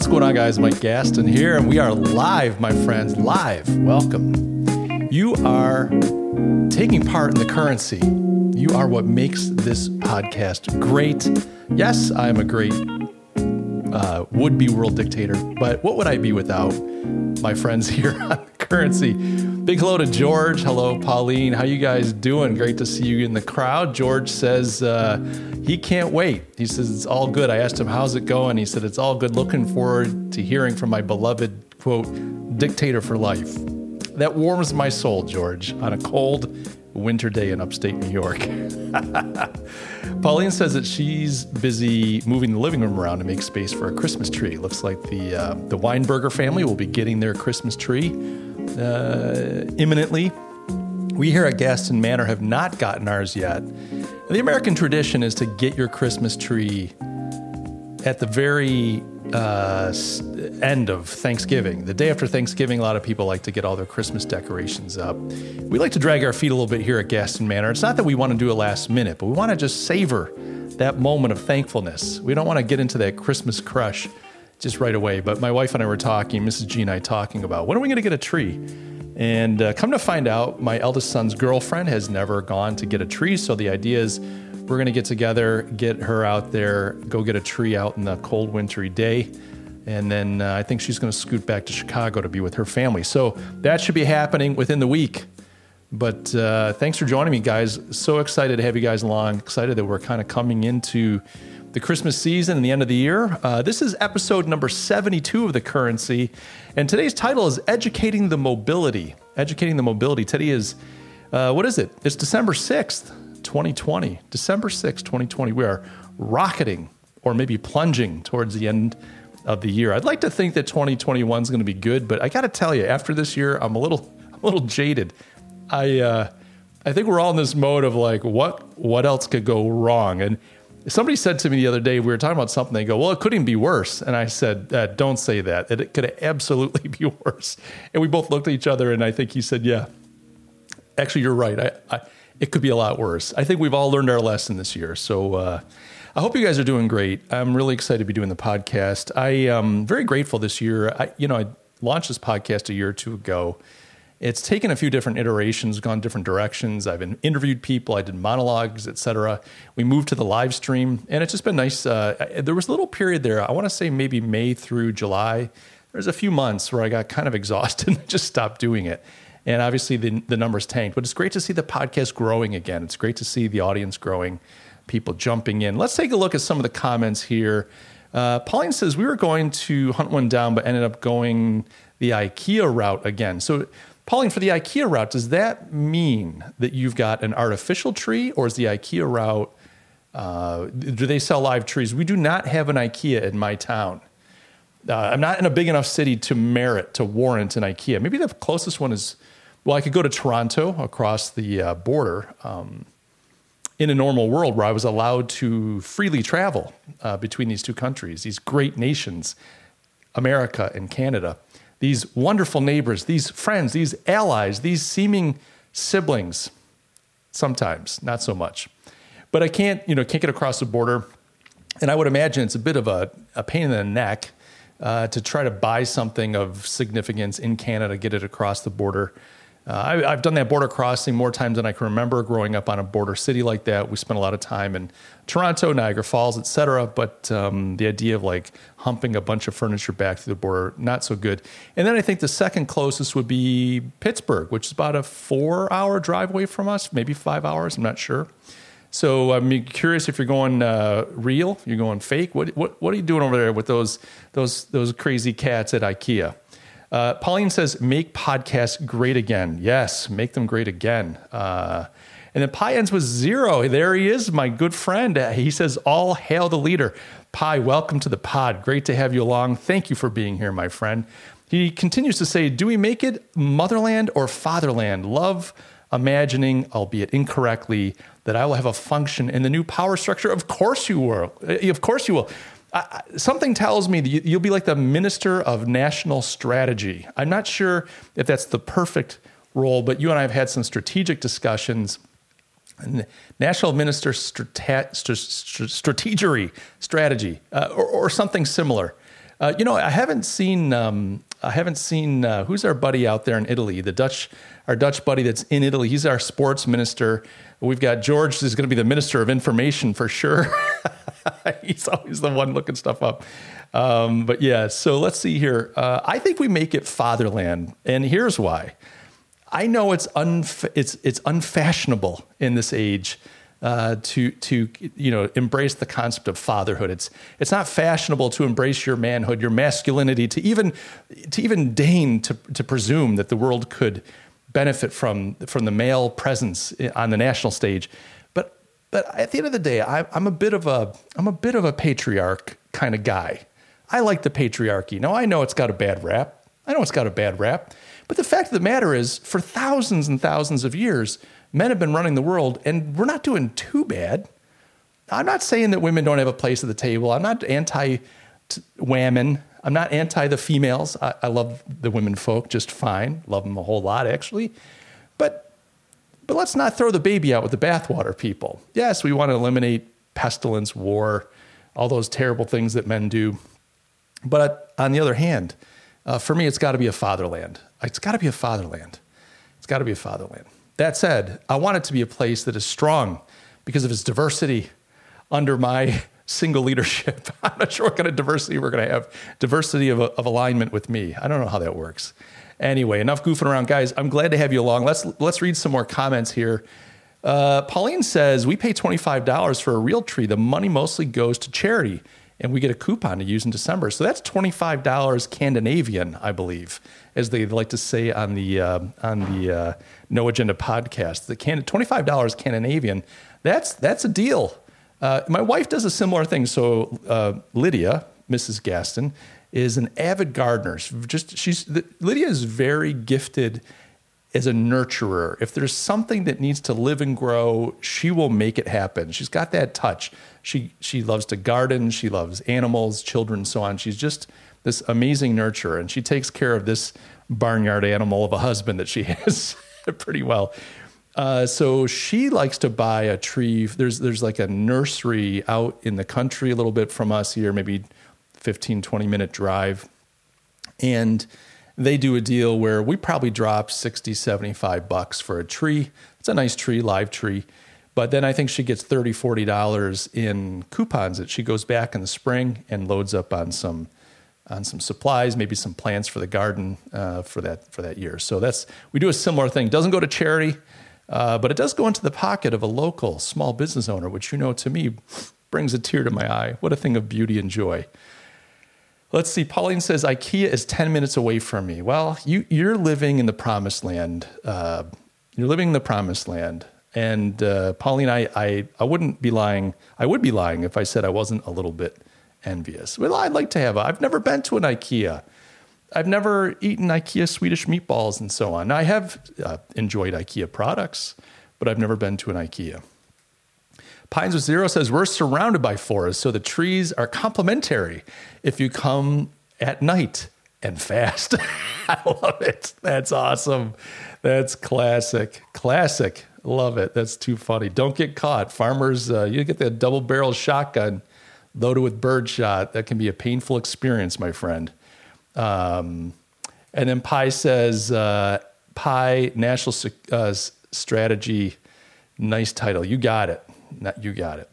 What's going on, guys? Mike Gaston here, and we are live, my friends. Live. Welcome. You are taking part in the currency. You are what makes this podcast great. Yes, I'm a great uh, would be world dictator, but what would I be without my friends here on the currency? Big hello to George. Hello, Pauline. How you guys doing? Great to see you in the crowd. George says uh, he can't wait. He says it's all good. I asked him how's it going. He said it's all good. Looking forward to hearing from my beloved quote dictator for life. That warms my soul, George, on a cold winter day in upstate New York. Pauline says that she's busy moving the living room around to make space for a Christmas tree. Looks like the uh, the Weinberger family will be getting their Christmas tree uh, imminently. We here at Gaston Manor have not gotten ours yet. The American tradition is to get your Christmas tree at the very uh, end of Thanksgiving. The day after Thanksgiving, a lot of people like to get all their Christmas decorations up. We like to drag our feet a little bit here at Gaston Manor. It's not that we want to do it last minute, but we want to just savor that moment of thankfulness. We don't want to get into that Christmas crush just right away. But my wife and I were talking, Mrs. G and I talking about when are we going to get a tree? And uh, come to find out, my eldest son's girlfriend has never gone to get a tree. So the idea is we're going to get together, get her out there, go get a tree out in the cold, wintry day. And then uh, I think she's going to scoot back to Chicago to be with her family. So that should be happening within the week. But uh, thanks for joining me, guys. So excited to have you guys along. Excited that we're kind of coming into the Christmas season and the end of the year. Uh, this is episode number 72 of The Currency. And today's title is Educating the Mobility. Educating the Mobility. Today is, uh, what is it? It's December 6th. 2020, December 6th, 2020. We are rocketing or maybe plunging towards the end of the year. I'd like to think that 2021 is going to be good, but I got to tell you, after this year, I'm a little, a little jaded. I, uh, I think we're all in this mode of like, what, what else could go wrong? And somebody said to me the other day, we were talking about something. They go, well, it couldn't be worse. And I said, uh, don't say that. It, it could absolutely be worse. And we both looked at each other, and I think he said, yeah, actually, you're right. I, I it could be a lot worse. I think we've all learned our lesson this year. So uh, I hope you guys are doing great. I'm really excited to be doing the podcast. I am very grateful this year. I, you know, I launched this podcast a year or two ago. It's taken a few different iterations, gone different directions. I've been interviewed people, I did monologues, etc. We moved to the live stream, and it's just been nice. Uh, there was a little period there. I want to say maybe May through July. There's a few months where I got kind of exhausted and just stopped doing it and obviously the the numbers tanked. But it's great to see the podcast growing again. It's great to see the audience growing, people jumping in. Let's take a look at some of the comments here. Uh, Pauline says we were going to hunt one down, but ended up going the IKEA route again. So, Pauline, for the IKEA route, does that mean that you've got an artificial tree, or is the IKEA route? Uh, do they sell live trees? We do not have an IKEA in my town. Uh, I'm not in a big enough city to merit to warrant an IKEA. Maybe the closest one is well, I could go to Toronto across the uh, border um, in a normal world where I was allowed to freely travel uh, between these two countries, these great nations, America and Canada, these wonderful neighbors, these friends, these allies, these seeming siblings. Sometimes, not so much. But I can't, you know, can't get across the border. And I would imagine it's a bit of a, a pain in the neck uh, to try to buy something of significance in Canada, get it across the border. Uh, I, have done that border crossing more times than I can remember. Growing up on a border city like that, we spent a lot of time in Toronto, Niagara Falls, etc. But um, the idea of like humping a bunch of furniture back through the border, not so good. And then I think the second closest would be Pittsburgh, which is about a four-hour drive away from us, maybe five hours. I'm not sure. So I'm curious if you're going uh, real, you're going fake. What, what what are you doing over there with those those those crazy cats at IKEA? Uh, Pauline says, make podcasts great again. Yes, make them great again. Uh, and then Pi ends with zero. There he is, my good friend. He says, all hail the leader. Pi, welcome to the pod. Great to have you along. Thank you for being here, my friend. He continues to say, do we make it motherland or fatherland? Love imagining, albeit incorrectly, that I will have a function in the new power structure. Of course you will. Uh, of course you will something tells me that you'll be like the minister of national strategy. I'm not sure if that's the perfect role, but you and I have had some strategic discussions. National minister strate- strategery strategy uh, or, or, something similar. Uh, you know, I haven't seen. Um, I haven't seen uh, who's our buddy out there in Italy. The Dutch, our Dutch buddy that's in Italy. He's our sports minister. We've got George who's going to be the minister of information for sure. He's always the one looking stuff up. Um, but yeah, so let's see here. Uh, I think we make it fatherland, and here's why. I know it's unf- it's it's unfashionable in this age uh, to to you know embrace the concept of fatherhood. It's it's not fashionable to embrace your manhood, your masculinity, to even to even deign to to presume that the world could benefit from from the male presence on the national stage. But but at the end of the day, I, I'm a bit of a I'm a bit of a patriarch kind of guy. I like the patriarchy. Now, I know it's got a bad rap. I know it's got a bad rap. But the fact of the matter is, for thousands and thousands of years, men have been running the world, and we're not doing too bad. I'm not saying that women don't have a place at the table. I'm not anti women. I'm not anti the females. I, I, love the women folk just fine. Love them a whole lot, actually. But but let's not throw the baby out with the bathwater, people. Yes, we want to eliminate pestilence, war, all those terrible things that men do. But on the other hand, uh, for me, it's got to be a fatherland. It's got to be a fatherland. It's got to be a fatherland. That said, I want it to be a place that is strong because of its diversity under my single leadership. I'm not sure what kind of diversity we're going to have. Diversity of, of alignment with me. I don't know how that works. Anyway, enough goofing around, guys. I'm glad to have you along. Let's let's read some more comments here. Uh, Pauline says we pay twenty five dollars for a real tree. The money mostly goes to charity and we get a coupon to use in December. So that's twenty five dollars Scandinavian, I believe, as they like to say on the uh, on the uh, No Agenda podcast. The can twenty five dollars Scandinavian. That's that's a deal. Uh, my wife does a similar thing. So uh, Lydia, Mrs. Gaston, is an avid gardener. Just she's Lydia is very gifted as a nurturer. If there's something that needs to live and grow, she will make it happen. She's got that touch. She she loves to garden, she loves animals, children, so on. She's just this amazing nurturer, and she takes care of this barnyard animal of a husband that she has pretty well. Uh, so she likes to buy a tree. There's there's like a nursery out in the country a little bit from us here, maybe 15, 20 minute drive. And they do a deal where we probably drop 60, 75 bucks for a tree. It's a nice tree, live tree. But then I think she gets 30, 40 dollars in coupons that she goes back in the spring and loads up on some on some supplies, maybe some plants for the garden uh, for that for that year. So that's we do a similar thing. Doesn't go to charity, uh, but it does go into the pocket of a local small business owner, which you know to me brings a tear to my eye. What a thing of beauty and joy. Let's see. Pauline says IKEA is ten minutes away from me. Well, you you're living in the promised land. Uh, you're living in the promised land. And uh, Pauline, I, I, I wouldn't be lying. I would be lying if I said I wasn't a little bit envious. Well, I'd like to have. I've never been to an IKEA. I've never eaten IKEA Swedish meatballs and so on. I have uh, enjoyed IKEA products, but I've never been to an IKEA. Pines with Zero says we're surrounded by forests, so the trees are complementary if you come at night and fast. I love it. That's awesome. That's classic. Classic. Love it. That's too funny. Don't get caught. Farmers, uh, you get that double barrel shotgun loaded with birdshot. That can be a painful experience, my friend. Um, and then Pi says, uh, Pi National uh, Strategy, nice title. You got it. Not, you got it.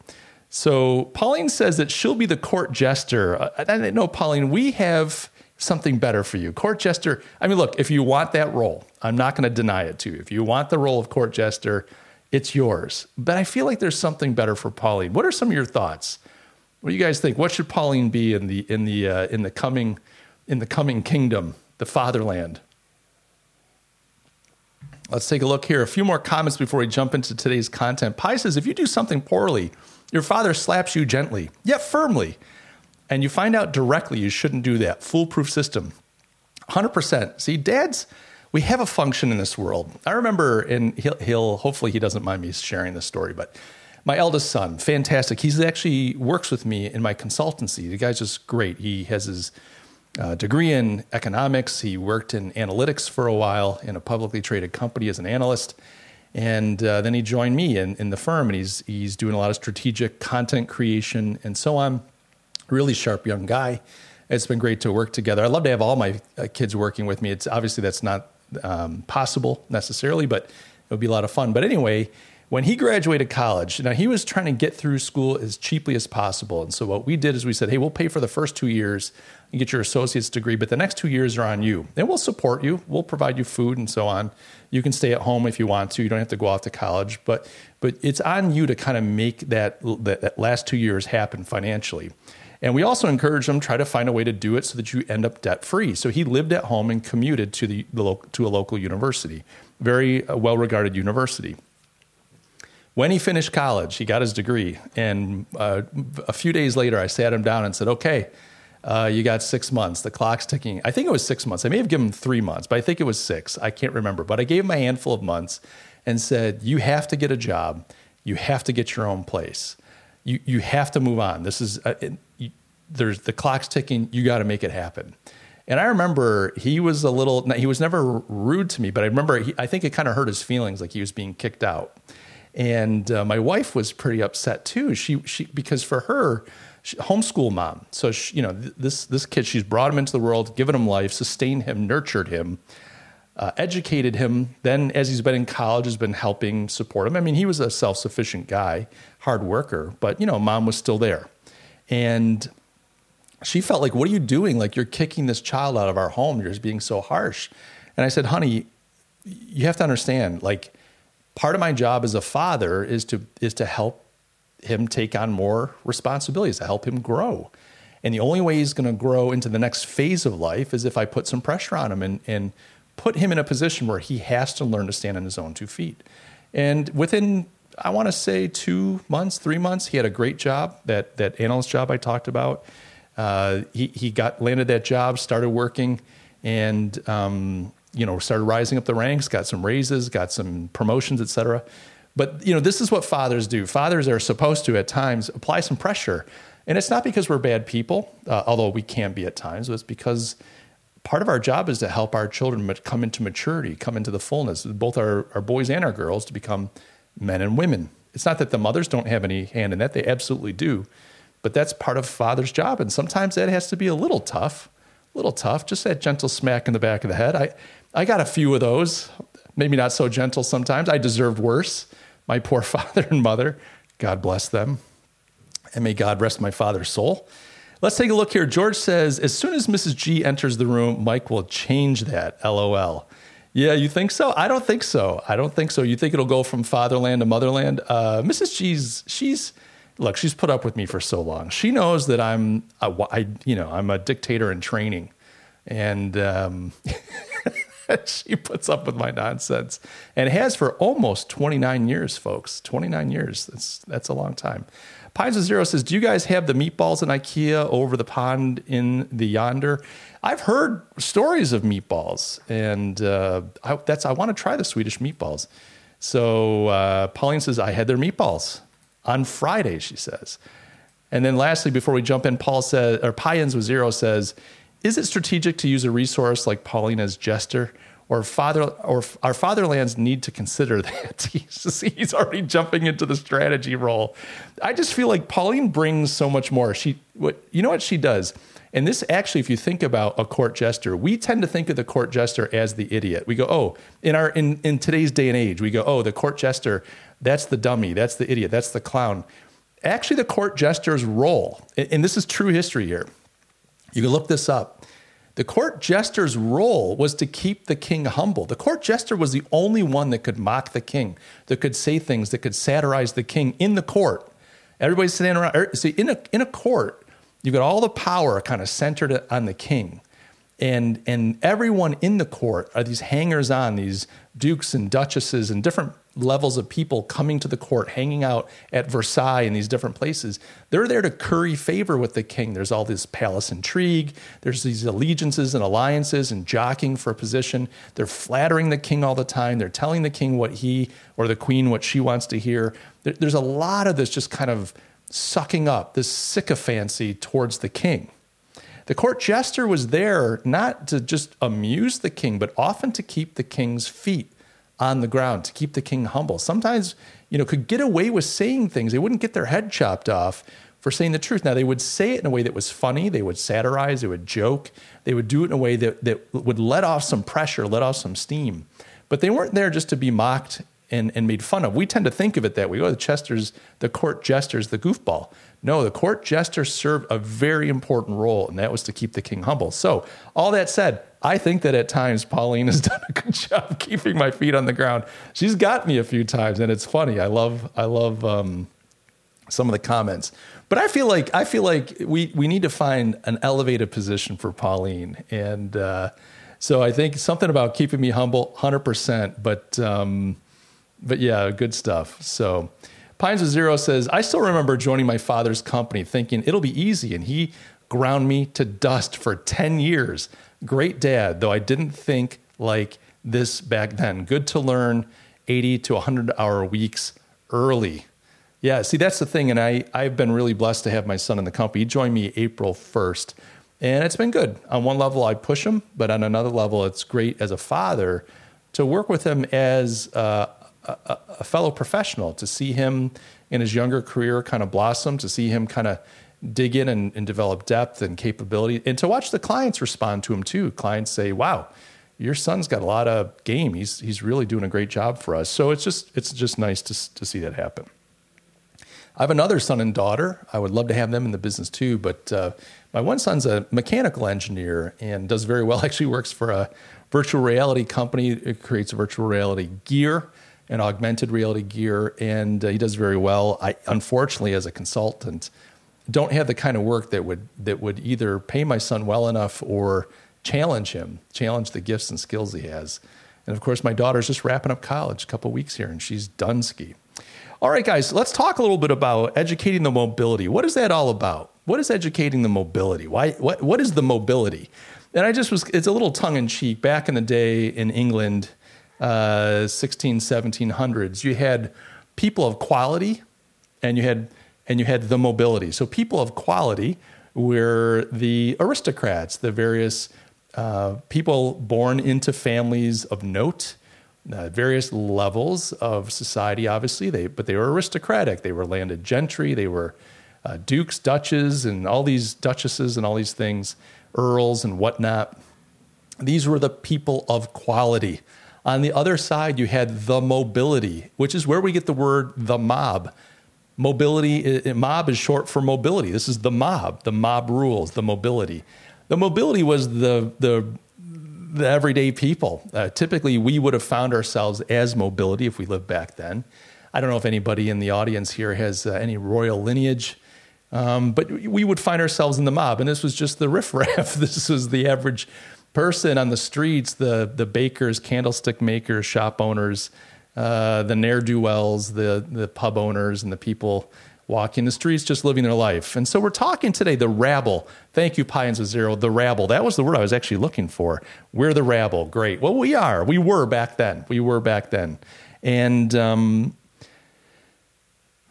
So Pauline says that she'll be the court jester. Uh, I know, Pauline, we have something better for you. Court jester, I mean, look, if you want that role, I'm not going to deny it to you. If you want the role of court jester, it's yours. But I feel like there's something better for Pauline. What are some of your thoughts? What do you guys think? What should Pauline be in the in the uh, in the coming in the coming kingdom, the fatherland? Let's take a look here. A few more comments before we jump into today's content. Pi says, if you do something poorly, your father slaps you gently, yet firmly and you find out directly you shouldn't do that. Foolproof system. 100%. See, dads, we have a function in this world. I remember, and he'll, he'll hopefully he doesn't mind me sharing this story, but my eldest son, fantastic. He's actually works with me in my consultancy. The guy's just great. He has his uh, degree in economics. He worked in analytics for a while in a publicly traded company as an analyst. And uh, then he joined me in, in the firm, and he's, he's doing a lot of strategic content creation and so on really sharp young guy. It's been great to work together. I love to have all my uh, kids working with me. It's obviously that's not um, possible necessarily, but it would be a lot of fun. But anyway, when he graduated college, now he was trying to get through school as cheaply as possible. And so what we did is we said, hey, we'll pay for the first two years and get your associate's degree, but the next two years are on you. And we'll support you. We'll provide you food and so on. You can stay at home if you want to. You don't have to go off to college, but but it's on you to kind of make that that, that last two years happen financially. And we also encourage him try to find a way to do it so that you end up debt free. So he lived at home and commuted to the, the to a local university, very uh, well regarded university. When he finished college, he got his degree, and uh, a few days later, I sat him down and said, "Okay, uh, you got six months. The clock's ticking. I think it was six months. I may have given him three months, but I think it was six. I can't remember. But I gave him a handful of months and said, You have to get a job. You have to get your own place. You, you have to move on. This is, uh, you, there's the clock's ticking. You got to make it happen. And I remember he was a little, he was never rude to me, but I remember, he, I think it kind of hurt his feelings like he was being kicked out. And uh, my wife was pretty upset too. She, she, because for her, homeschool mom. So, she, you know, this, this kid, she's brought him into the world, given him life, sustained him, nurtured him, uh, educated him. Then, as he's been in college, has been helping support him. I mean, he was a self sufficient guy, hard worker, but, you know, mom was still there. And she felt like, what are you doing? Like, you're kicking this child out of our home. You're just being so harsh. And I said, honey, you have to understand, like, part of my job as a father is to is to help him take on more responsibilities to help him grow. And the only way he's going to grow into the next phase of life is if i put some pressure on him and, and put him in a position where he has to learn to stand on his own two feet. And within i want to say two months three months he had a great job that that analyst job i talked about. Uh, he, he got landed that job started working and um, you know, started rising up the ranks, got some raises, got some promotions, et cetera. But, you know, this is what fathers do. Fathers are supposed to, at times, apply some pressure. And it's not because we're bad people, uh, although we can be at times, but it's because part of our job is to help our children come into maturity, come into the fullness, both our, our boys and our girls to become men and women. It's not that the mothers don't have any hand in that, they absolutely do. But that's part of father's job. And sometimes that has to be a little tough, a little tough, just that gentle smack in the back of the head. I, I got a few of those, maybe not so gentle sometimes. I deserved worse. My poor father and mother, God bless them. And may God rest my father's soul. Let's take a look here. George says, as soon as Mrs. G enters the room, Mike will change that. LOL. Yeah, you think so? I don't think so. I don't think so. You think it'll go from fatherland to motherland? Uh, Mrs. G's, she's, look, she's put up with me for so long. She knows that I'm, a, I, you know, I'm a dictator in training, and um, she puts up with my nonsense and has for almost 29 years, folks. 29 years. That's that's a long time. Pines of Zero says, "Do you guys have the meatballs in IKEA over the pond in the yonder?" I've heard stories of meatballs, and uh, I, that's I want to try the Swedish meatballs. So uh, Pauline says, "I had their meatballs on Friday." She says, and then lastly, before we jump in, Paul says, or Pians with Zero says, is it strategic to use a resource like Paulina's Jester? Or father, or our fatherlands need to consider that. he's, he's already jumping into the strategy role. I just feel like Pauline brings so much more. She, what you know, what she does, and this actually, if you think about a court jester, we tend to think of the court jester as the idiot. We go, oh, in our in, in today's day and age, we go, oh, the court jester, that's the dummy, that's the idiot, that's the clown. Actually, the court jester's role, and this is true history here. You can look this up. The court jester's role was to keep the king humble. The court jester was the only one that could mock the king, that could say things, that could satirize the king in the court. Everybody's sitting around. Er, see, in a, in a court, you've got all the power kind of centered on the king. And, and everyone in the court are these hangers on, these dukes and duchesses and different levels of people coming to the court, hanging out at Versailles and these different places. They're there to curry favor with the king. There's all this palace intrigue, there's these allegiances and alliances and jockeying for a position. They're flattering the king all the time. They're telling the king what he or the queen what she wants to hear. There's a lot of this just kind of sucking up, this sycophancy towards the king. The court jester was there not to just amuse the king, but often to keep the king's feet on the ground to keep the king humble. Sometimes, you know, could get away with saying things. They wouldn't get their head chopped off, for saying the truth. Now, they would say it in a way that was funny, they would satirize, they would joke, they would do it in a way that, that would let off some pressure, let off some steam. But they weren't there just to be mocked and, and made fun of. We tend to think of it that way. Oh, the Chester's, the court jester's the goofball. No, the court jester served a very important role, and that was to keep the king humble. So, all that said, I think that at times Pauline has done a good job keeping my feet on the ground. She's got me a few times, and it's funny. I love, I love um, some of the comments. But I feel like I feel like we we need to find an elevated position for Pauline, and uh, so I think something about keeping me humble, hundred percent. But um, but yeah, good stuff. So. Pines of Zero says, I still remember joining my father's company thinking it'll be easy, and he ground me to dust for 10 years. Great dad, though I didn't think like this back then. Good to learn 80 to 100 hour weeks early. Yeah, see, that's the thing. And I, I've been really blessed to have my son in the company. He joined me April 1st, and it's been good. On one level, I push him, but on another level, it's great as a father to work with him as uh, a, a, fellow professional, to see him in his younger career kind of blossom, to see him kind of dig in and, and, develop depth and capability, and to watch the clients respond to him too. Clients say, "Wow, your son's got a lot of game. He's he's really doing a great job for us." So it's just it's just nice to to see that happen. I have another son and daughter. I would love to have them in the business too, but uh, my one son's a mechanical engineer and does very well. Actually, works for a virtual reality company. It creates virtual reality gear and augmented reality gear, and uh, he does very well. I unfortunately, as a consultant, don't have the kind of work that would that would either pay my son well enough or challenge him, challenge the gifts and skills he has. And of course, my daughter's just wrapping up college a couple weeks here, and she's done ski. All right, guys, let's talk a little bit about educating the mobility. What is that all about? What is educating the mobility? Why? What? What is the mobility? And I just was. It's a little tongue in cheek. Back in the day in England, uh, 16, 1700s, you had people of quality, and you had and you had the mobility. So people of quality were the aristocrats, the various uh, people born into families of note, uh, various levels of society. Obviously, they but they were aristocratic. They were landed gentry. They were uh, dukes, duchesses, and all these duchesses and all these things, earls and whatnot. These were the people of quality. On the other side, you had the mobility, which is where we get the word the mob. Mobility, mob is short for mobility. This is the mob. The mob rules, the mobility. The mobility was the, the, the everyday people. Uh, typically, we would have found ourselves as mobility if we lived back then. I don't know if anybody in the audience here has uh, any royal lineage, um, but we would find ourselves in the mob. And this was just the riffraff. this was the average person on the streets, the the bakers, candlestick makers, shop owners, uh, the ne'er do wells, the the pub owners, and the people walking the streets, just living their life. And so we're talking today the rabble. Thank you, Pines of Zero. The rabble. That was the word I was actually looking for. We're the rabble. Great. Well, we are. We were back then. We were back then. And um,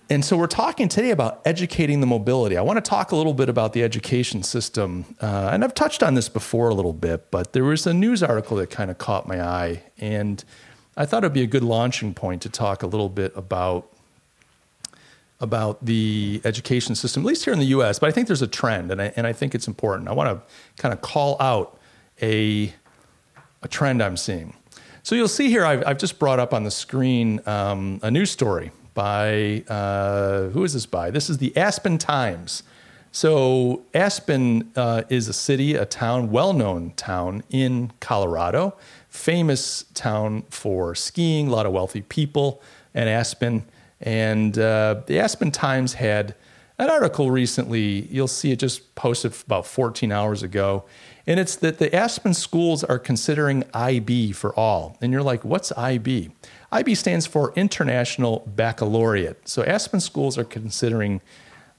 and so we're talking today about educating the mobility. I want to talk a little bit about the education system. Uh, and I've touched on this before a little bit, but there was a news article that kind of caught my eye. And I thought it'd be a good launching point to talk a little bit about, about the education system, at least here in the US. But I think there's a trend, and I, and I think it's important. I want to kind of call out a, a trend I'm seeing. So you'll see here, I've, I've just brought up on the screen um, a news story by uh, who is this by? This is the Aspen Times. So Aspen uh, is a city, a town, well-known town in Colorado, famous town for skiing, a lot of wealthy people in Aspen. And uh, the Aspen Times had an article recently. You'll see it just posted about 14 hours ago. And it's that the Aspen schools are considering IB for all. And you're like, what's IB? IB stands for International Baccalaureate. So Aspen schools are considering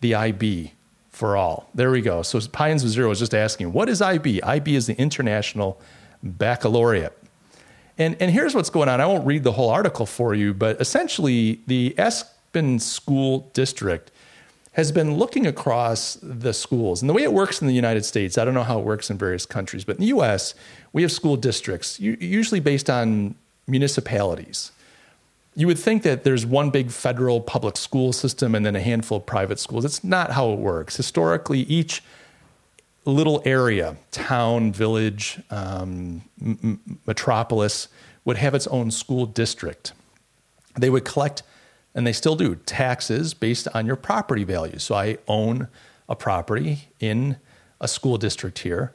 the IB for all. There we go. So Pines of Zero is just asking, what is IB? IB is the International Baccalaureate. And, and here's what's going on. I won't read the whole article for you, but essentially, the Aspen School District has been looking across the schools. And the way it works in the United States, I don't know how it works in various countries, but in the US, we have school districts, usually based on municipalities you would think that there's one big federal public school system and then a handful of private schools. It's not how it works. Historically, each little area, town, village, um, m- metropolis, would have its own school district. They would collect, and they still do, taxes based on your property value. So I own a property in a school district here,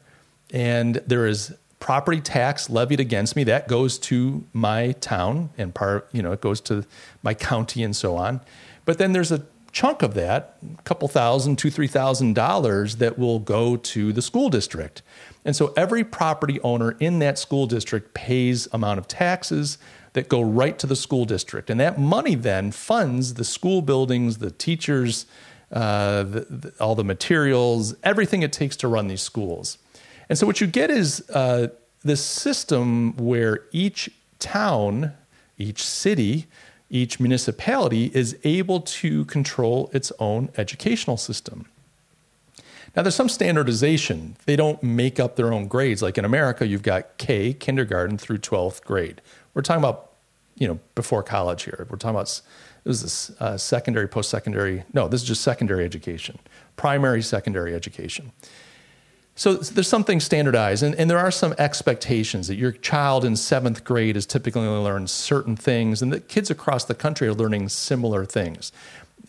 and there is property tax levied against me that goes to my town and part you know it goes to my county and so on. But then there's a chunk of that a couple thousand two three thousand dollars that will go to the school district. And so every property owner in that school district pays amount of taxes that go right to the school district. And that money then funds the school buildings the teachers uh, the, the, all the materials everything it takes to run these schools and so what you get is uh, this system where each town, each city, each municipality is able to control its own educational system. Now, there's some standardization. They don't make up their own grades. Like in America, you've got K, kindergarten through 12th grade. We're talking about, you know, before college here. We're talking about this is uh, secondary, post secondary. No, this is just secondary education, primary, secondary education. So there's something standardized, and, and there are some expectations that your child in seventh grade is typically going to learn certain things, and that kids across the country are learning similar things.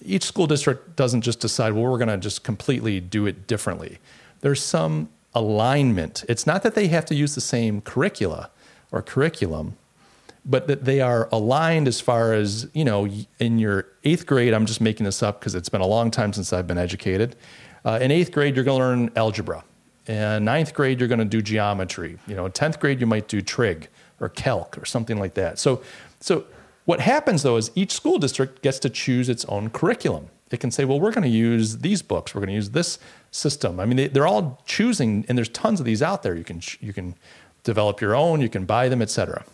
Each school district doesn't just decide, well, we're going to just completely do it differently. There's some alignment. It's not that they have to use the same curricula or curriculum, but that they are aligned as far as, you know, in your eighth grade, I'm just making this up because it's been a long time since I've been educated. Uh, in eighth grade, you're going to learn algebra in ninth grade, you're going to do geometry. You know, 10th grade, you might do trig or calc or something like that. So, so what happens though is each school district gets to choose its own curriculum. It can say, well, we're going to use these books. We're going to use this system. I mean, they, are all choosing, and there's tons of these out there. You can you can develop your own. You can buy them, etc.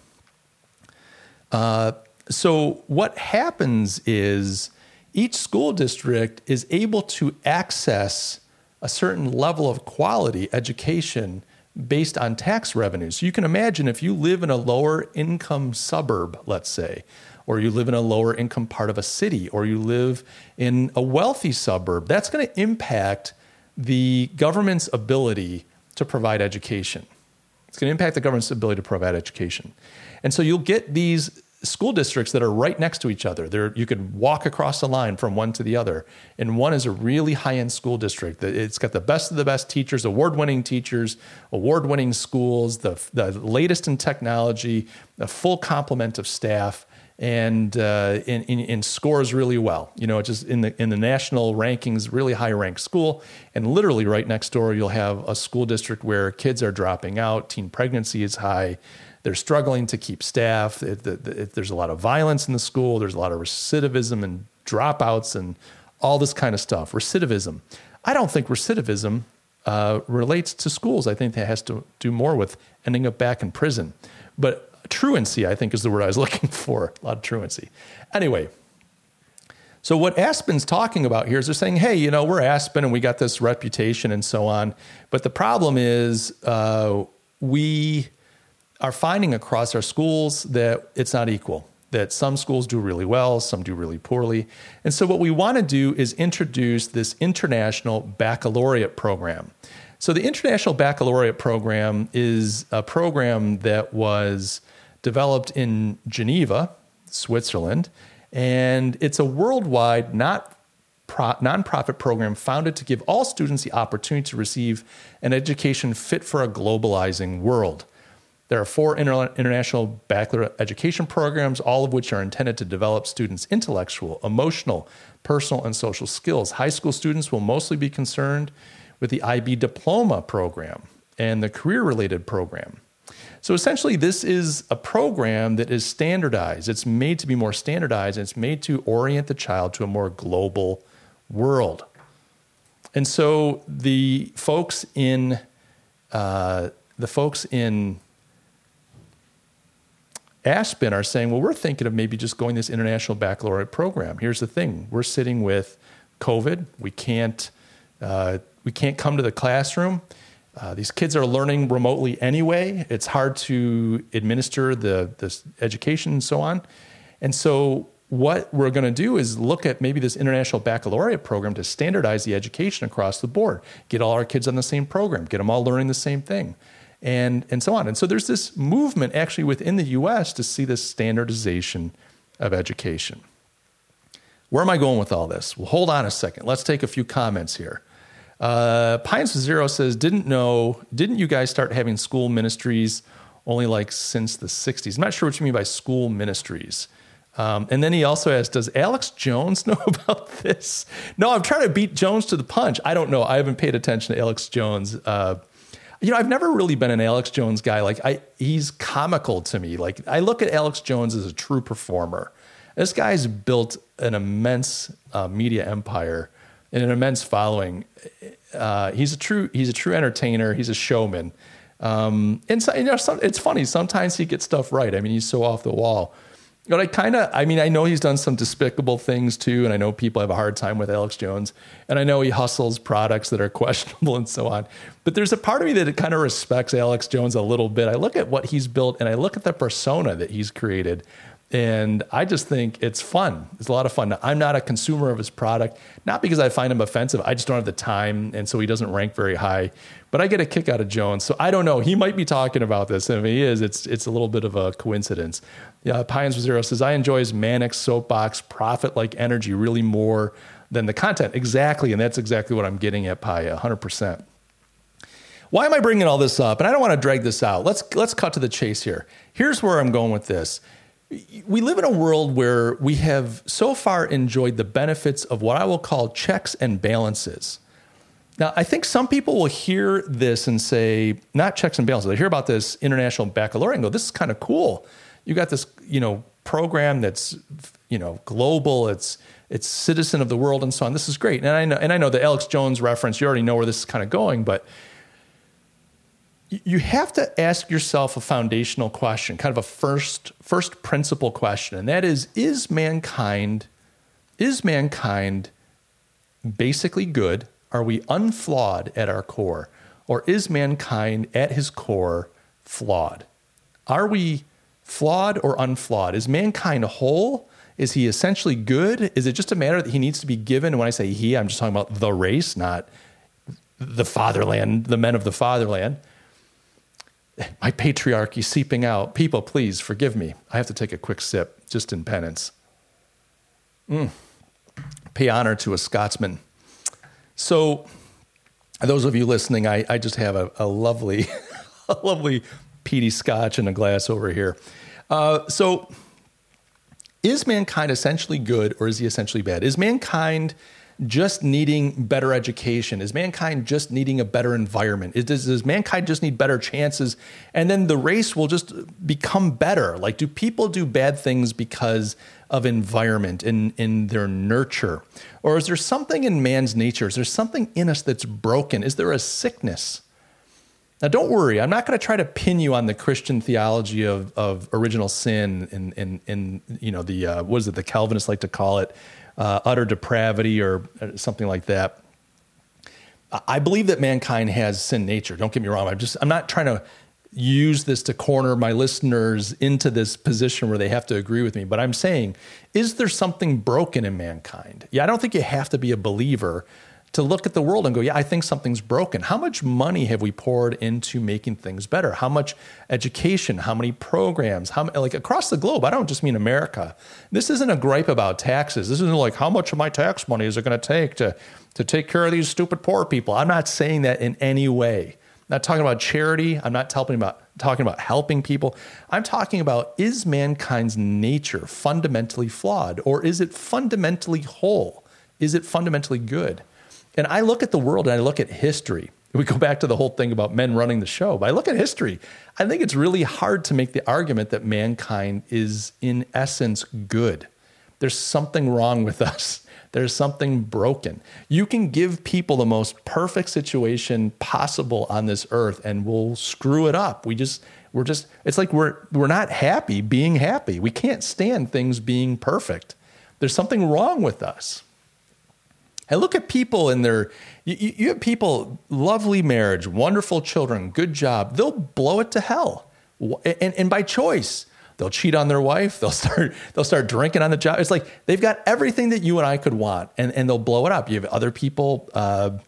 Uh, so what happens is each school district is able to access a certain level of quality education based on tax revenues. So you can imagine if you live in a lower income suburb, let's say, or you live in a lower income part of a city, or you live in a wealthy suburb, that's going to impact the government's ability to provide education. It's going to impact the government's ability to provide education. And so you'll get these school districts that are right next to each other. There, you could walk across the line from one to the other. And one is a really high end school district. It's got the best of the best teachers, award winning teachers, award winning schools, the, the latest in technology, a full complement of staff. And, uh, and, and scores really well. You know, just in the in the national rankings, really high ranked school. And literally right next door, you'll have a school district where kids are dropping out, teen pregnancy is high, they're struggling to keep staff. It, it, there's a lot of violence in the school. There's a lot of recidivism and dropouts and all this kind of stuff. Recidivism. I don't think recidivism uh, relates to schools. I think that has to do more with ending up back in prison. But truancy, I think, is the word I was looking for. A lot of truancy. Anyway, so what Aspen's talking about here is they're saying, hey, you know, we're Aspen and we got this reputation and so on. But the problem is uh, we are finding across our schools that it's not equal, that some schools do really well, some do really poorly. And so, what we want to do is introduce this international baccalaureate program. So, the International Baccalaureate Program is a program that was developed in Geneva, Switzerland, and it's a worldwide, not pro- nonprofit program founded to give all students the opportunity to receive an education fit for a globalizing world. There are four inter- international Baccalaureate programs, all of which are intended to develop students' intellectual, emotional, personal, and social skills. High school students will mostly be concerned with the IB diploma program and the career related program. So essentially, this is a program that is standardized. It's made to be more standardized and it's made to orient the child to a more global world. And so the folks in uh, the folks in Aspen are saying, well, we're thinking of maybe just going this international baccalaureate program. Here's the thing: we're sitting with COVID. We can't uh, we can't come to the classroom. Uh, these kids are learning remotely anyway. It's hard to administer the this education and so on. And so what we're going to do is look at maybe this international baccalaureate program to standardize the education across the board, get all our kids on the same program, get them all learning the same thing, and, and so on. And so there's this movement actually within the US to see this standardization of education. Where am I going with all this? Well, hold on a second. Let's take a few comments here. Uh, Pines Zero says, didn't know, didn't you guys start having school ministries only like since the 60s? I'm not sure what you mean by school ministries. Um, and then he also asks, Does Alex Jones know about this? No, I'm trying to beat Jones to the punch. I don't know. I haven't paid attention to Alex Jones. Uh, you know, I've never really been an Alex Jones guy. Like, I he's comical to me. Like, I look at Alex Jones as a true performer. This guy's built an immense uh, media empire and an immense following. Uh, he's a true he's a true entertainer. He's a showman. Um, and so, you know, some, it's funny. Sometimes he gets stuff right. I mean, he's so off the wall. But I kind of, I mean, I know he's done some despicable things too, and I know people have a hard time with Alex Jones, and I know he hustles products that are questionable and so on. But there's a part of me that kind of respects Alex Jones a little bit. I look at what he's built, and I look at the persona that he's created, and I just think it's fun. It's a lot of fun. I'm not a consumer of his product, not because I find him offensive. I just don't have the time, and so he doesn't rank very high. But I get a kick out of Jones, so I don't know. He might be talking about this, and if he is, it's it's a little bit of a coincidence. Yeah, Pines Zero says I enjoy his manic soapbox, prophet like energy really more than the content. Exactly, and that's exactly what I'm getting at. Pi, 100. percent Why am I bringing all this up? And I don't want to drag this out. Let's let's cut to the chase here. Here's where I'm going with this we live in a world where we have so far enjoyed the benefits of what I will call checks and balances. Now, I think some people will hear this and say, not checks and balances. They hear about this international baccalaureate and go, this is kind of cool. You got this, you know, program that's, you know, global. It's it's citizen of the world and so on. This is great. And I know, and I know the Alex Jones reference. You already know where this is kind of going, but you have to ask yourself a foundational question, kind of a first first principle question, and that is: Is mankind is mankind basically good? Are we unflawed at our core, or is mankind at his core flawed? Are we flawed or unflawed? Is mankind whole? Is he essentially good? Is it just a matter that he needs to be given? And when I say he, I'm just talking about the race, not the fatherland, the men of the fatherland my patriarchy seeping out. People, please forgive me. I have to take a quick sip just in penance. Mm. Pay honor to a Scotsman. So, those of you listening, I, I just have a, a lovely, a lovely peaty scotch in a glass over here. Uh, so, is mankind essentially good or is he essentially bad? Is mankind just needing better education? Is mankind just needing a better environment? Is, does, does, mankind just need better chances? And then the race will just become better. Like, do people do bad things because of environment in, in their nurture? Or is there something in man's nature? Is there something in us that's broken? Is there a sickness? Now, don't worry. I'm not going to try to pin you on the Christian theology of, of original sin and, and, and you know, the, uh, what is it, the Calvinists like to call it, uh, utter depravity or uh, something like that. I believe that mankind has sin nature. Don't get me wrong. I'm just I'm not trying to use this to corner my listeners into this position where they have to agree with me, but I'm saying, is there something broken in mankind? Yeah, I don't think you have to be a believer to look at the world and go, yeah, I think something's broken. How much money have we poured into making things better? How much education? How many programs? How like across the globe? I don't just mean America. This isn't a gripe about taxes. This isn't like how much of my tax money is it going to take to to take care of these stupid poor people. I'm not saying that in any way. I'm not talking about charity. I'm not talking about talking about helping people. I'm talking about is mankind's nature fundamentally flawed or is it fundamentally whole? Is it fundamentally good? And I look at the world and I look at history. We go back to the whole thing about men running the show, but I look at history. I think it's really hard to make the argument that mankind is, in essence, good. There's something wrong with us. There's something broken. You can give people the most perfect situation possible on this earth and we'll screw it up. We just we're just it's like we're we're not happy being happy. We can't stand things being perfect. There's something wrong with us. I look at people in their, you, you have people, lovely marriage, wonderful children, good job. They'll blow it to hell. And, and by choice, They'll cheat on their wife. They'll start they'll start drinking on the job. It's like they've got everything that you and I could want, and and they'll blow it up. You have other people. Uh,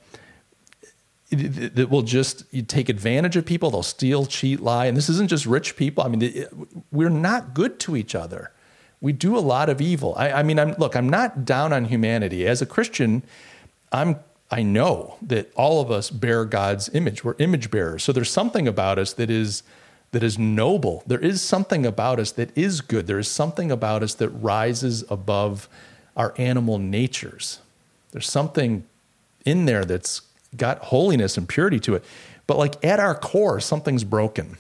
that will just take advantage of people. They'll steal, cheat, lie. And this isn't just rich people. I mean, we're not good to each other. We do a lot of evil. I, I mean, I'm, look, I'm not down on humanity. As a Christian, I'm I know that all of us bear God's image. We're image bearers. So there's something about us that is that is noble. There is something about us that is good. There is something about us that rises above our animal natures. There's something in there that's got holiness and purity to it. But like at our core, something's broken.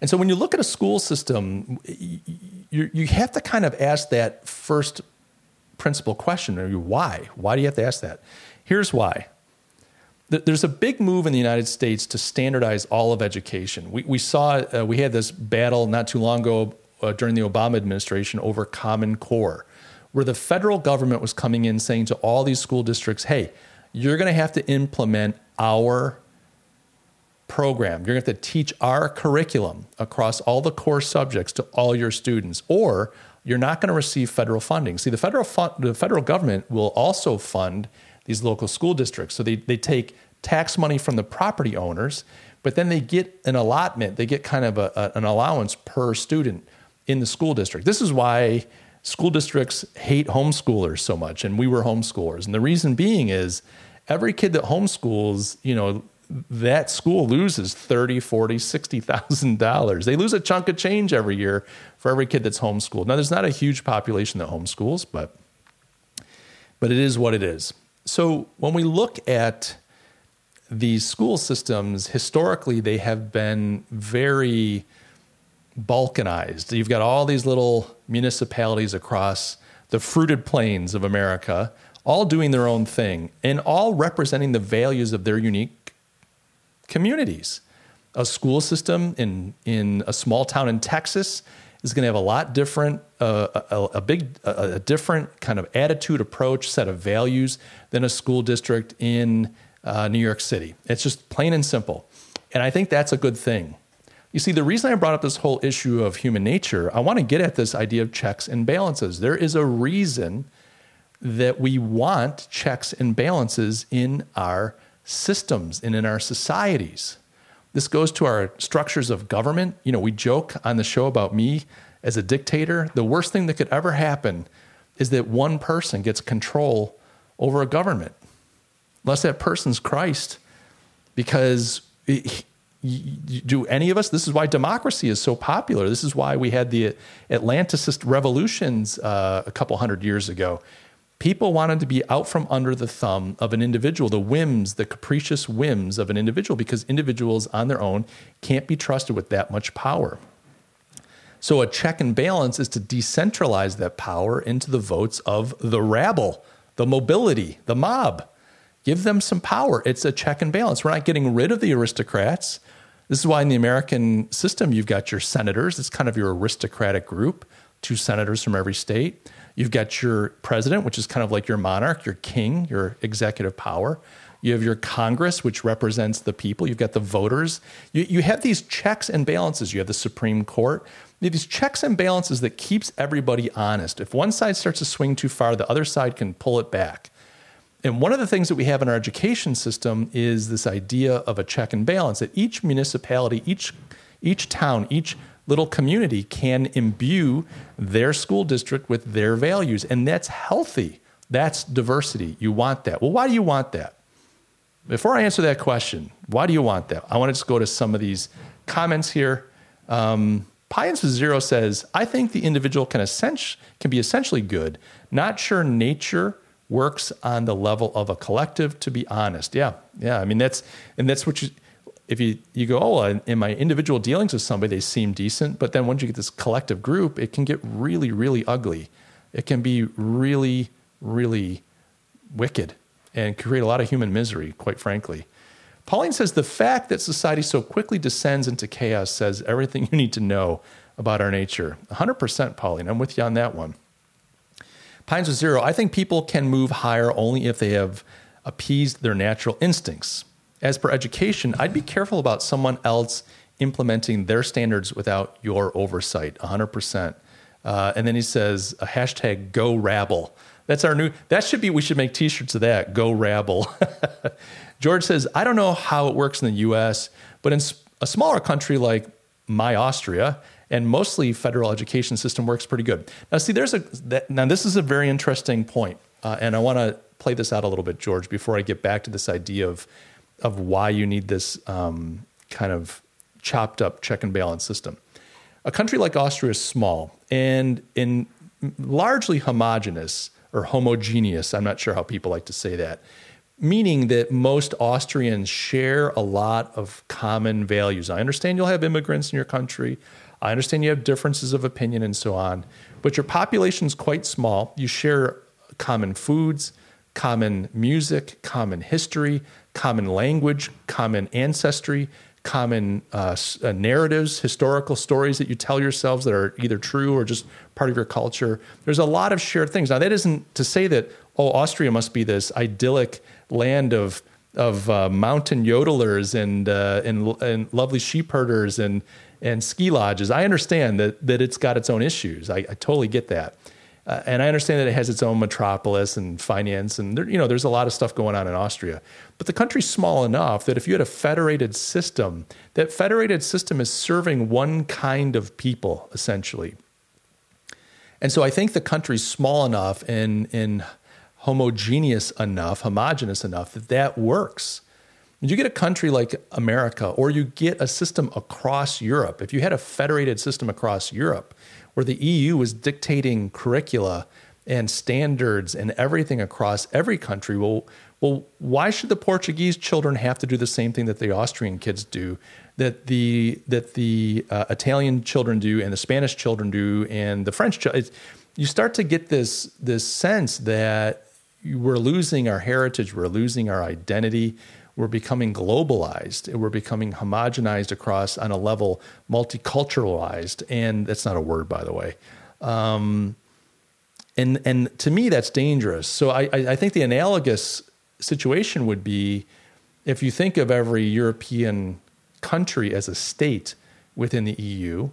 And so when you look at a school system, you, you have to kind of ask that first principle question why? Why do you have to ask that? Here's why. There's a big move in the United States to standardize all of education. We, we saw, uh, we had this battle not too long ago uh, during the Obama administration over Common Core, where the federal government was coming in saying to all these school districts, hey, you're going to have to implement our program. You're going to have to teach our curriculum across all the core subjects to all your students, or you're not going to receive federal funding. See, the federal fund, the federal government will also fund these local school districts. So they, they take tax money from the property owners, but then they get an allotment. They get kind of a, a, an allowance per student in the school district. This is why school districts hate homeschoolers so much, and we were homeschoolers. And the reason being is every kid that homeschools, you know, that school loses 30, 40, 60,000 dollars. They lose a chunk of change every year for every kid that's homeschooled. Now there's not a huge population that homeschools, but but it is what it is. So when we look at these school systems, historically they have been very balkanized. You've got all these little municipalities across the fruited plains of America all doing their own thing and all representing the values of their unique communities. A school system in, in a small town in Texas is going to have a lot different, uh, a, a, big, a, a, different kind of attitude, approach, set of values than a school district in uh, New York City. It's just plain and simple. And I think that's a good thing. You see, the reason I brought up this whole issue of human nature, I want to get at this idea of checks and balances. There is a reason that we want checks and balances in our systems and in our societies. This goes to our structures of government. You know, we joke on the show about me as a dictator. The worst thing that could ever happen is that one person gets control over a government, unless that person's Christ, because. do any of us? This is why democracy is so popular. This is why we had the Atlanticist revolutions uh, a couple hundred years ago. People wanted to be out from under the thumb of an individual, the whims, the capricious whims of an individual, because individuals on their own can't be trusted with that much power. So, a check and balance is to decentralize that power into the votes of the rabble, the mobility, the mob. Give them some power. It's a check and balance. We're not getting rid of the aristocrats. This is why in the American system, you've got your senators. It's kind of your aristocratic group, two senators from every state. You've got your president, which is kind of like your monarch, your king, your executive power. You have your Congress, which represents the people. You've got the voters. You, you have these checks and balances. You have the Supreme Court. You have these checks and balances that keeps everybody honest. If one side starts to swing too far, the other side can pull it back. And one of the things that we have in our education system is this idea of a check and balance that each municipality, each each town, each little community can imbue their school district with their values. And that's healthy. That's diversity. You want that. Well, why do you want that? Before I answer that question, why do you want that? I want to just go to some of these comments here. Um, Pions Zero says, I think the individual can, essentially, can be essentially good. Not sure nature works on the level of a collective, to be honest. Yeah, yeah. I mean, that's, and that's what you, if you, you go, oh, uh, in my individual dealings with somebody, they seem decent. But then once you get this collective group, it can get really, really ugly. It can be really, really wicked and create a lot of human misery, quite frankly. Pauline says the fact that society so quickly descends into chaos says everything you need to know about our nature. 100%, Pauline. I'm with you on that one. Pines with Zero, I think people can move higher only if they have appeased their natural instincts as per education, I'd be careful about someone else implementing their standards without your oversight, 100%. Uh, and then he says a hashtag go rabble. That's our new, that should be, we should make t shirts of that, go rabble. George says, I don't know how it works in the US, but in a smaller country like my Austria, and mostly federal education system works pretty good. Now, see, there's a, that, now this is a very interesting point, uh, and I want to play this out a little bit, George, before I get back to this idea of, of why you need this um, kind of chopped up check and balance system. A country like Austria is small and in largely homogenous or homogeneous. I'm not sure how people like to say that, meaning that most Austrians share a lot of common values. I understand you'll have immigrants in your country. I understand you have differences of opinion and so on, but your population is quite small. You share common foods, common music, common history, common language, common ancestry, common uh, uh, narratives, historical stories that you tell yourselves that are either true or just part of your culture. There's a lot of shared things. Now, that isn't to say that oh, Austria must be this idyllic land of of uh, mountain yodelers and, uh, and and lovely sheep herders and and ski lodges. I understand that that it's got its own issues. I, I totally get that. Uh, and I understand that it has its own metropolis and finance, and there, you know, there's a lot of stuff going on in Austria. But the country's small enough that if you had a federated system, that federated system is serving one kind of people essentially. And so I think the country's small enough and, and homogeneous enough, homogenous enough that that works. When you get a country like America, or you get a system across Europe, if you had a federated system across Europe, where the EU was dictating curricula and standards and everything across every country. Well, well, why should the Portuguese children have to do the same thing that the Austrian kids do, that the that the uh, Italian children do, and the Spanish children do, and the French? Ch- you start to get this this sense that we're losing our heritage, we're losing our identity, we're becoming globalized we're becoming homogenized across on a level multiculturalized and that's not a word by the way. Um, and and to me that's dangerous. So I, I think the analogous situation would be if you think of every european country as a state within the eu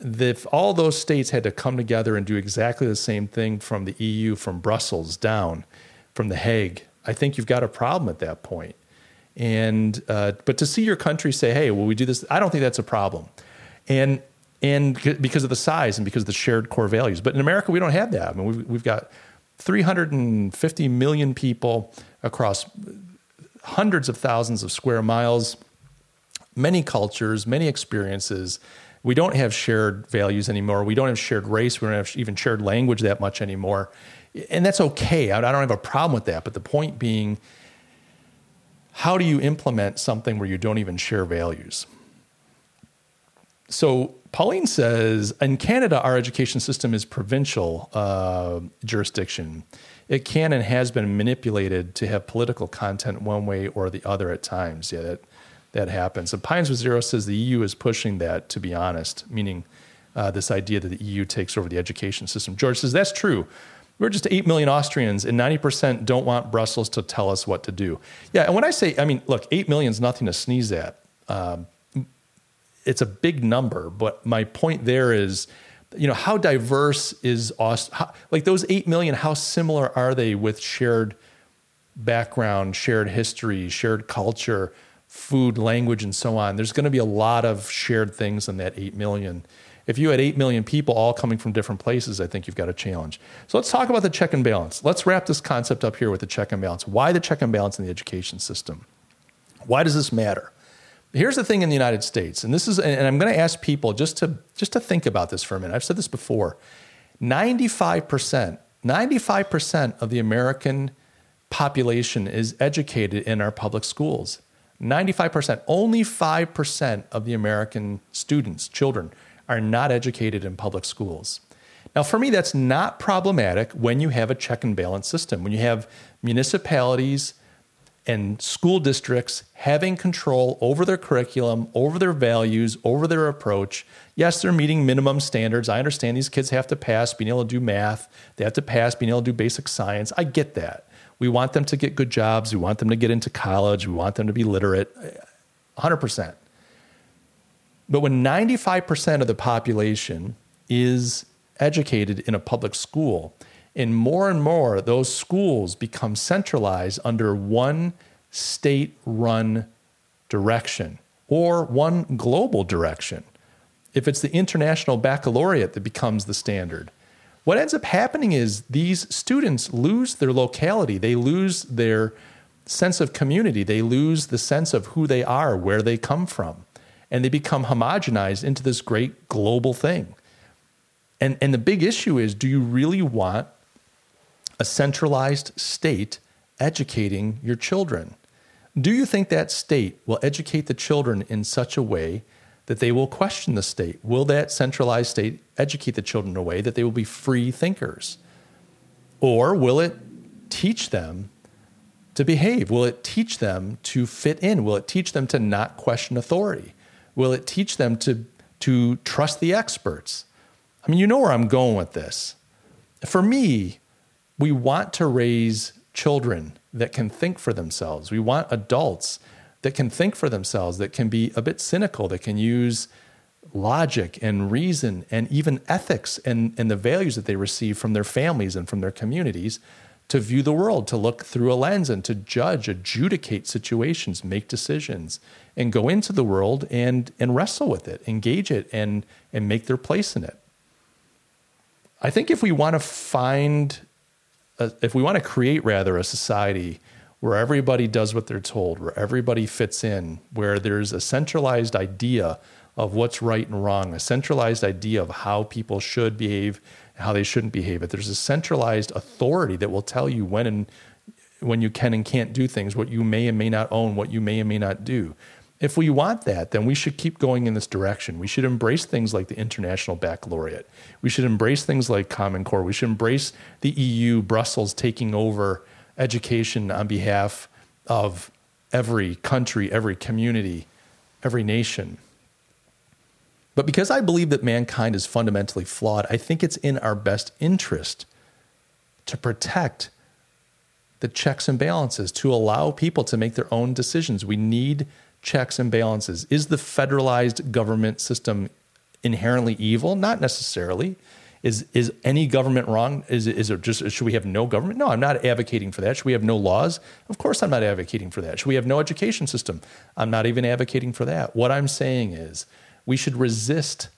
if all those states had to come together and do exactly the same thing from the eu from brussels down from the hague i think you've got a problem at that point and uh, but to see your country say, "Hey, will we do this?" I don't think that's a problem, and and because of the size and because of the shared core values. But in America, we don't have that. I mean, we've, we've got 350 million people across hundreds of thousands of square miles, many cultures, many experiences. We don't have shared values anymore. We don't have shared race. We don't have even shared language that much anymore. And that's okay. I don't have a problem with that. But the point being how do you implement something where you don't even share values? So Pauline says in Canada, our education system is provincial uh, jurisdiction. It can and has been manipulated to have political content one way or the other at times. Yeah, that that happens. And Pines with Zero says the EU is pushing that. To be honest, meaning uh, this idea that the EU takes over the education system. George says that's true. We're just 8 million Austrians, and 90% don't want Brussels to tell us what to do. Yeah, and when I say, I mean, look, 8 million is nothing to sneeze at. Um, it's a big number, but my point there is, you know, how diverse is Aust- like those 8 million, how similar are they with shared background, shared history, shared culture, food, language, and so on? There's going to be a lot of shared things in that 8 million if you had 8 million people all coming from different places, I think you've got a challenge. So let's talk about the check and balance. Let's wrap this concept up here with the check and balance. Why the check and balance in the education system? Why does this matter? Here's the thing in the United States, and this is, and I'm going to ask people just to just to think about this for a minute. I've said this before. 95%, 95% of the American population is educated in our public schools. 95%, only 5% of the American students, children, are not educated in public schools. Now, for me, that's not problematic when you have a check and balance system, when you have municipalities and school districts having control over their curriculum, over their values, over their approach. Yes, they're meeting minimum standards. I understand these kids have to pass being able to do math, they have to pass being able to do basic science. I get that. We want them to get good jobs, we want them to get into college, we want them to be literate. 100%. But when 95% of the population is educated in a public school, and more and more those schools become centralized under one state run direction or one global direction. If it's the international baccalaureate that becomes the standard, what ends up happening is these students lose their locality, they lose their sense of community, they lose the sense of who they are, where they come from, and they become homogenized into this great global thing. And, and the big issue is do you really want a centralized state educating your children? Do you think that state will educate the children in such a way that they will question the state? Will that centralized state educate the children in a way that they will be free thinkers? Or will it teach them to behave? Will it teach them to fit in? Will it teach them to not question authority? Will it teach them to, to trust the experts? I mean, you know where I'm going with this. For me, we want to raise children that can think for themselves. We want adults that can think for themselves, that can be a bit cynical, that can use logic and reason and even ethics and, and the values that they receive from their families and from their communities to view the world, to look through a lens and to judge, adjudicate situations, make decisions, and go into the world and, and wrestle with it, engage it, and, and make their place in it. I think if we want to find, a, if we want to create rather a society where everybody does what they're told, where everybody fits in, where there's a centralized idea of what's right and wrong, a centralized idea of how people should behave, how they shouldn't behave. If there's a centralized authority that will tell you when and when you can and can't do things, what you may and may not own, what you may and may not do. If we want that, then we should keep going in this direction. We should embrace things like the International Baccalaureate. We should embrace things like Common Core. We should embrace the EU, Brussels taking over education on behalf of every country, every community, every nation. But because I believe that mankind is fundamentally flawed, I think it's in our best interest to protect the checks and balances, to allow people to make their own decisions. We need checks and balances. Is the federalized government system inherently evil? Not necessarily. Is is any government wrong? Is is it just should we have no government? No, I'm not advocating for that. Should we have no laws? Of course, I'm not advocating for that. Should we have no education system? I'm not even advocating for that. What I'm saying is we should resist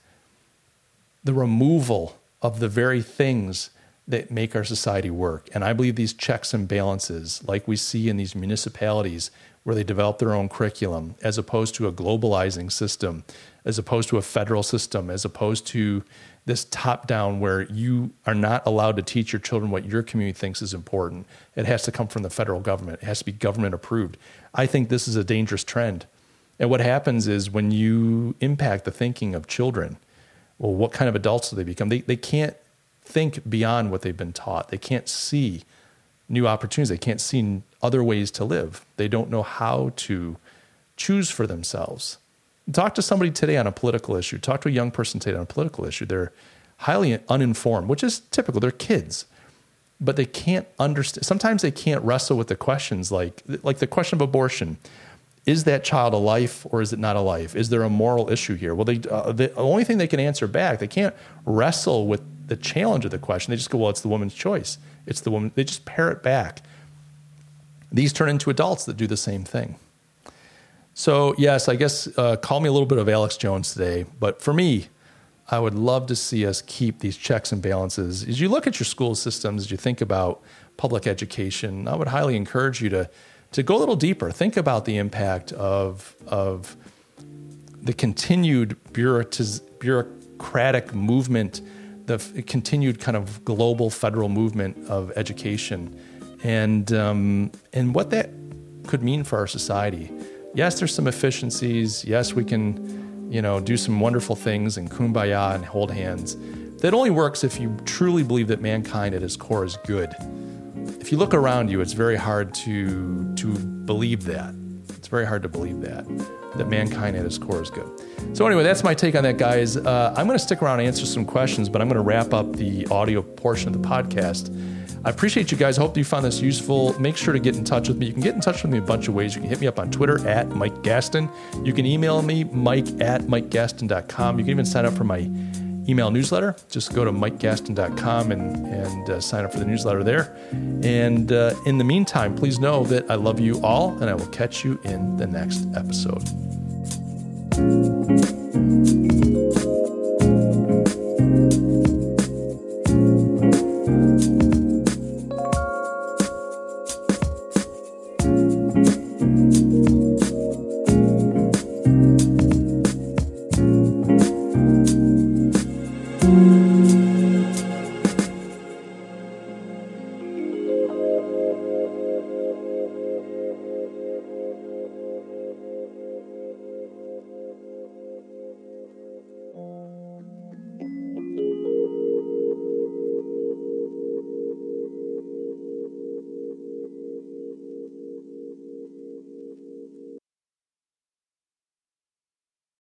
the removal of the very things that make our society work. And I believe these checks and balances, like we see in these municipalities where they develop their own curriculum, as opposed to a globalizing system, as opposed to a federal system, as opposed to this top down where you are not allowed to teach your children what your community thinks is important. It has to come from the federal government, it has to be government approved. I think this is a dangerous trend. And what happens is when you impact the thinking of children, well, what kind of adults do they become? They, they can't think beyond what they've been taught. They can't see new opportunities. They can't see other ways to live. They don't know how to choose for themselves. Talk to somebody today on a political issue. Talk to a young person today on a political issue. They're highly uninformed, which is typical. They're kids, but they can't understand. Sometimes they can't wrestle with the questions like like the question of abortion. Is that child a life or is it not a life? Is there a moral issue here? Well, they, uh, the only thing they can answer back, they can't wrestle with the challenge of the question. They just go, well, it's the woman's choice. It's the woman. They just parrot back. These turn into adults that do the same thing. So, yes, I guess uh, call me a little bit of Alex Jones today, but for me, I would love to see us keep these checks and balances. As you look at your school systems, as you think about public education, I would highly encourage you to, to go a little deeper. Think about the impact of, of the continued bureaucratic movement, the continued kind of global federal movement of education and um, and what that could mean for our society. Yes, there's some efficiencies. Yes, we can, you know, do some wonderful things and kumbaya and hold hands. That only works if you truly believe that mankind at its core is good. If you look around you, it's very hard to to believe that. It's very hard to believe that that mankind at its core is good. So anyway, that's my take on that, guys. Uh, I'm going to stick around and answer some questions, but I'm going to wrap up the audio portion of the podcast. I appreciate you guys. Hope you found this useful. Make sure to get in touch with me. You can get in touch with me a bunch of ways. You can hit me up on Twitter at Mike Gaston. You can email me, mike at mikegaston.com. You can even sign up for my email newsletter. Just go to mikegaston.com and, and uh, sign up for the newsletter there. And uh, in the meantime, please know that I love you all, and I will catch you in the next episode.